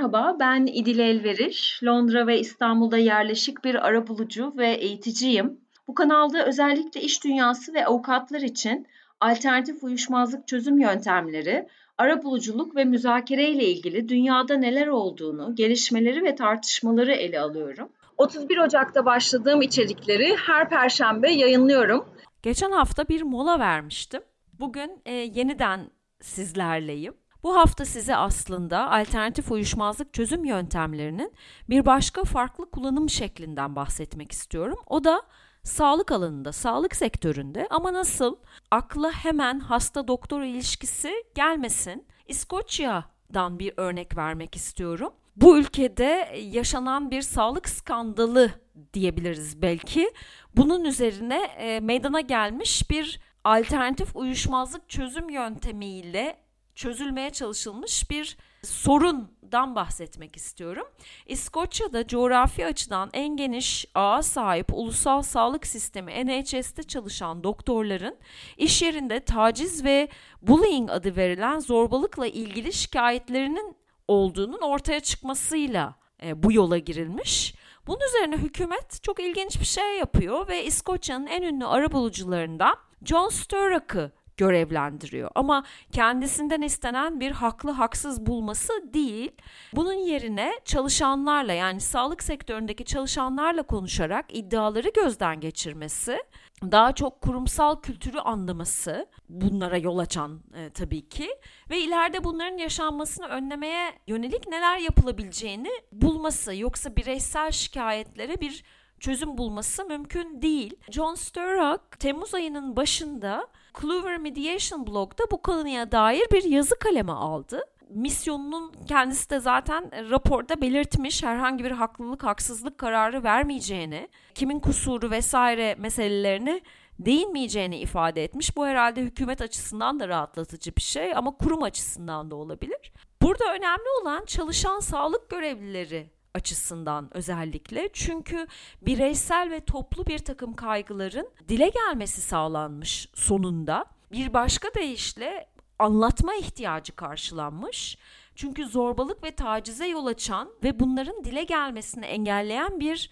Merhaba, ben İdil Elveriş. Londra ve İstanbul'da yerleşik bir arabulucu ve eğiticiyim. Bu kanalda özellikle iş dünyası ve avukatlar için alternatif uyuşmazlık çözüm yöntemleri, arabuluculuk ve müzakere ile ilgili dünyada neler olduğunu, gelişmeleri ve tartışmaları ele alıyorum. 31 Ocak'ta başladığım içerikleri her perşembe yayınlıyorum. Geçen hafta bir mola vermiştim. Bugün e, yeniden sizlerleyim. Bu hafta size aslında alternatif uyuşmazlık çözüm yöntemlerinin bir başka farklı kullanım şeklinden bahsetmek istiyorum. O da sağlık alanında, sağlık sektöründe ama nasıl? Akla hemen hasta doktor ilişkisi gelmesin. İskoçya'dan bir örnek vermek istiyorum. Bu ülkede yaşanan bir sağlık skandalı diyebiliriz belki. Bunun üzerine e, meydana gelmiş bir alternatif uyuşmazlık çözüm yöntemiyle çözülmeye çalışılmış bir sorundan bahsetmek istiyorum. İskoçya'da coğrafi açıdan en geniş ağa sahip ulusal sağlık sistemi NHS'te çalışan doktorların iş yerinde taciz ve bullying adı verilen zorbalıkla ilgili şikayetlerinin olduğunun ortaya çıkmasıyla e, bu yola girilmiş. Bunun üzerine hükümet çok ilginç bir şey yapıyor ve İskoçya'nın en ünlü arabulucularından John Sturrock'ı görevlendiriyor. Ama kendisinden istenen bir haklı haksız bulması değil. Bunun yerine çalışanlarla yani sağlık sektöründeki çalışanlarla konuşarak iddiaları gözden geçirmesi, daha çok kurumsal kültürü anlaması bunlara yol açan e, tabii ki ve ileride bunların yaşanmasını önlemeye yönelik neler yapılabileceğini bulması yoksa bireysel şikayetlere bir çözüm bulması mümkün değil. John Sturrock Temmuz ayının başında Clover Mediation blogda bu konuya dair bir yazı kaleme aldı. Misyonunun kendisi de zaten raporda belirtmiş herhangi bir haklılık haksızlık kararı vermeyeceğini, kimin kusuru vesaire meselelerini değinmeyeceğini ifade etmiş. Bu herhalde hükümet açısından da rahatlatıcı bir şey ama kurum açısından da olabilir. Burada önemli olan çalışan sağlık görevlileri açısından özellikle çünkü bireysel ve toplu bir takım kaygıların dile gelmesi sağlanmış sonunda. Bir başka deyişle anlatma ihtiyacı karşılanmış. Çünkü zorbalık ve tacize yol açan ve bunların dile gelmesini engelleyen bir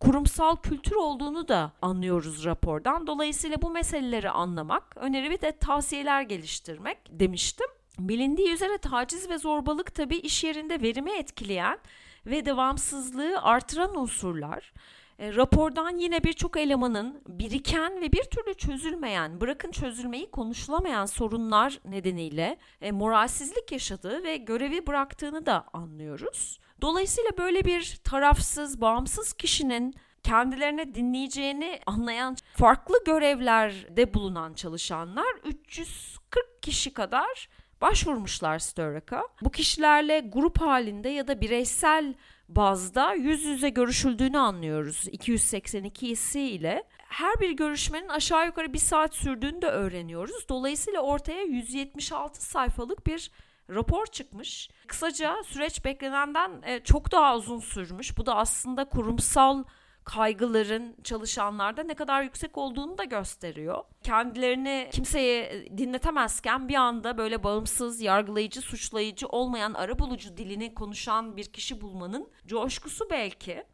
kurumsal kültür olduğunu da anlıyoruz rapordan. Dolayısıyla bu meseleleri anlamak, öneri ve de tavsiyeler geliştirmek demiştim. Bilindiği üzere taciz ve zorbalık tabii iş yerinde verimi etkileyen ve devamsızlığı artıran unsurlar. E, rapordan yine birçok elemanın biriken ve bir türlü çözülmeyen, bırakın çözülmeyi konuşulamayan sorunlar nedeniyle e, moralsizlik yaşadığı ve görevi bıraktığını da anlıyoruz. Dolayısıyla böyle bir tarafsız, bağımsız kişinin kendilerine dinleyeceğini anlayan farklı görevlerde bulunan çalışanlar 340 kişi kadar başvurmuşlar Sturrock'a. Bu kişilerle grup halinde ya da bireysel bazda yüz yüze görüşüldüğünü anlıyoruz 282'si ile. Her bir görüşmenin aşağı yukarı bir saat sürdüğünü de öğreniyoruz. Dolayısıyla ortaya 176 sayfalık bir rapor çıkmış. Kısaca süreç beklenenden e, çok daha uzun sürmüş. Bu da aslında kurumsal kaygıların çalışanlarda ne kadar yüksek olduğunu da gösteriyor. Kendilerini kimseye dinletemezken bir anda böyle bağımsız, yargılayıcı, suçlayıcı olmayan arabulucu dilini konuşan bir kişi bulmanın coşkusu belki.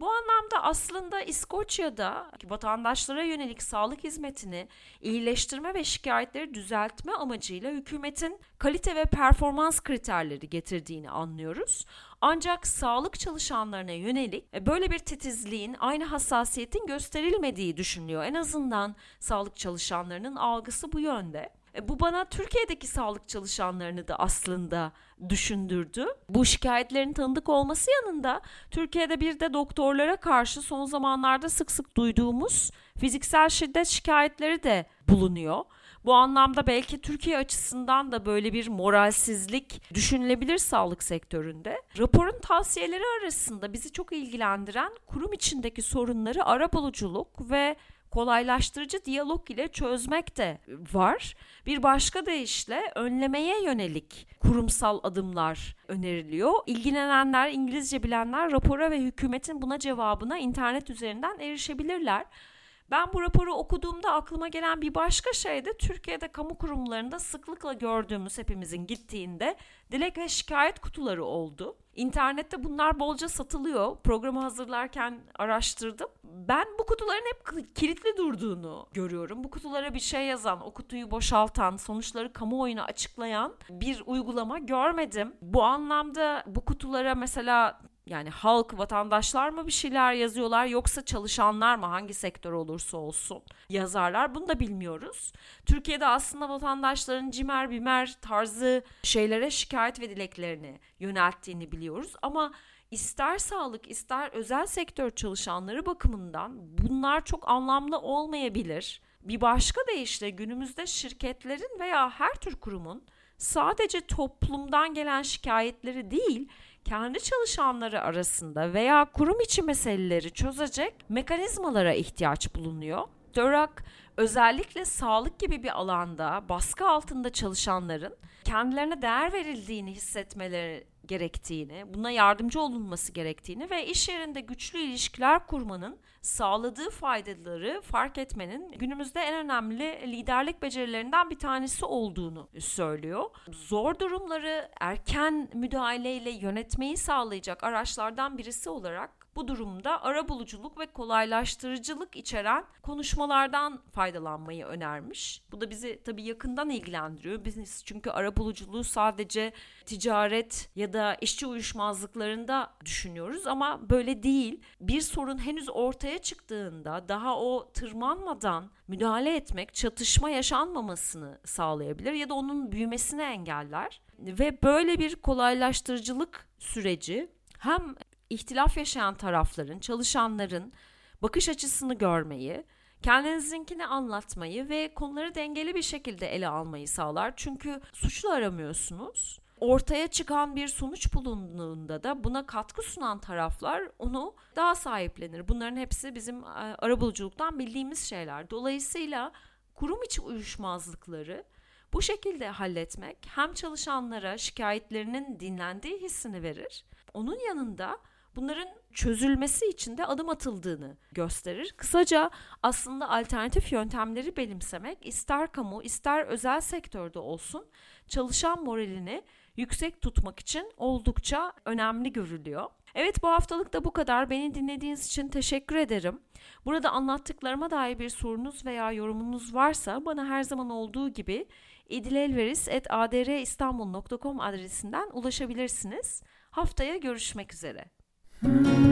Bu anlamda aslında İskoçya'da vatandaşlara yönelik sağlık hizmetini iyileştirme ve şikayetleri düzeltme amacıyla hükümetin kalite ve performans kriterleri getirdiğini anlıyoruz. Ancak sağlık çalışanlarına yönelik e, böyle bir titizliğin, aynı hassasiyetin gösterilmediği düşünülüyor. En azından sağlık çalışanlarının algısı bu yönde. E, bu bana Türkiye'deki sağlık çalışanlarını da aslında düşündürdü. Bu şikayetlerin tanıdık olması yanında Türkiye'de bir de doktorlara karşı son zamanlarda sık sık duyduğumuz fiziksel şiddet şikayetleri de bulunuyor. Bu anlamda belki Türkiye açısından da böyle bir moralsizlik düşünülebilir sağlık sektöründe. Raporun tavsiyeleri arasında bizi çok ilgilendiren kurum içindeki sorunları arabuluculuk ve kolaylaştırıcı diyalog ile çözmek de var. Bir başka deyişle önlemeye yönelik kurumsal adımlar öneriliyor. İlgilenenler, İngilizce bilenler rapora ve hükümetin buna cevabına internet üzerinden erişebilirler. Ben bu raporu okuduğumda aklıma gelen bir başka şey de Türkiye'de kamu kurumlarında sıklıkla gördüğümüz hepimizin gittiğinde dilek ve şikayet kutuları oldu. İnternette bunlar bolca satılıyor. Programı hazırlarken araştırdım. Ben bu kutuların hep kilitli durduğunu görüyorum. Bu kutulara bir şey yazan, o kutuyu boşaltan, sonuçları kamuoyuna açıklayan bir uygulama görmedim. Bu anlamda bu kutulara mesela yani halk, vatandaşlar mı bir şeyler yazıyorlar yoksa çalışanlar mı hangi sektör olursa olsun yazarlar bunu da bilmiyoruz. Türkiye'de aslında vatandaşların cimer bimer tarzı şeylere şikayet ve dileklerini yönelttiğini biliyoruz ama ister sağlık ister özel sektör çalışanları bakımından bunlar çok anlamlı olmayabilir. Bir başka deyişle günümüzde şirketlerin veya her tür kurumun sadece toplumdan gelen şikayetleri değil, kendi çalışanları arasında veya kurum içi meseleleri çözecek mekanizmalara ihtiyaç bulunuyor. DÖRAK özellikle sağlık gibi bir alanda baskı altında çalışanların kendilerine değer verildiğini hissetmeleri gerektiğini, buna yardımcı olunması gerektiğini ve iş yerinde güçlü ilişkiler kurmanın sağladığı faydaları fark etmenin günümüzde en önemli liderlik becerilerinden bir tanesi olduğunu söylüyor. Zor durumları erken müdahaleyle yönetmeyi sağlayacak araçlardan birisi olarak bu durumda ara buluculuk ve kolaylaştırıcılık içeren konuşmalardan faydalanmayı önermiş. Bu da bizi tabii yakından ilgilendiriyor. Biz çünkü ara buluculuğu sadece ticaret ya da işçi uyuşmazlıklarında düşünüyoruz ama böyle değil. Bir sorun henüz ortaya çıktığında daha o tırmanmadan müdahale etmek çatışma yaşanmamasını sağlayabilir ya da onun büyümesini engeller. Ve böyle bir kolaylaştırıcılık süreci hem ihtilaf yaşayan tarafların, çalışanların bakış açısını görmeyi, kendinizinkini anlatmayı ve konuları dengeli bir şekilde ele almayı sağlar. Çünkü suçlu aramıyorsunuz. Ortaya çıkan bir sonuç bulunduğunda da buna katkı sunan taraflar onu daha sahiplenir. Bunların hepsi bizim e, arabuluculuktan bildiğimiz şeyler. Dolayısıyla kurum içi uyuşmazlıkları bu şekilde halletmek hem çalışanlara şikayetlerinin dinlendiği hissini verir. Onun yanında bunların çözülmesi için de adım atıldığını gösterir. Kısaca aslında alternatif yöntemleri benimsemek ister kamu ister özel sektörde olsun çalışan moralini yüksek tutmak için oldukça önemli görülüyor. Evet bu haftalık da bu kadar. Beni dinlediğiniz için teşekkür ederim. Burada anlattıklarıma dair bir sorunuz veya yorumunuz varsa bana her zaman olduğu gibi idilelveris.adristanbul.com adresinden ulaşabilirsiniz. Haftaya görüşmek üzere. Mm-hmm.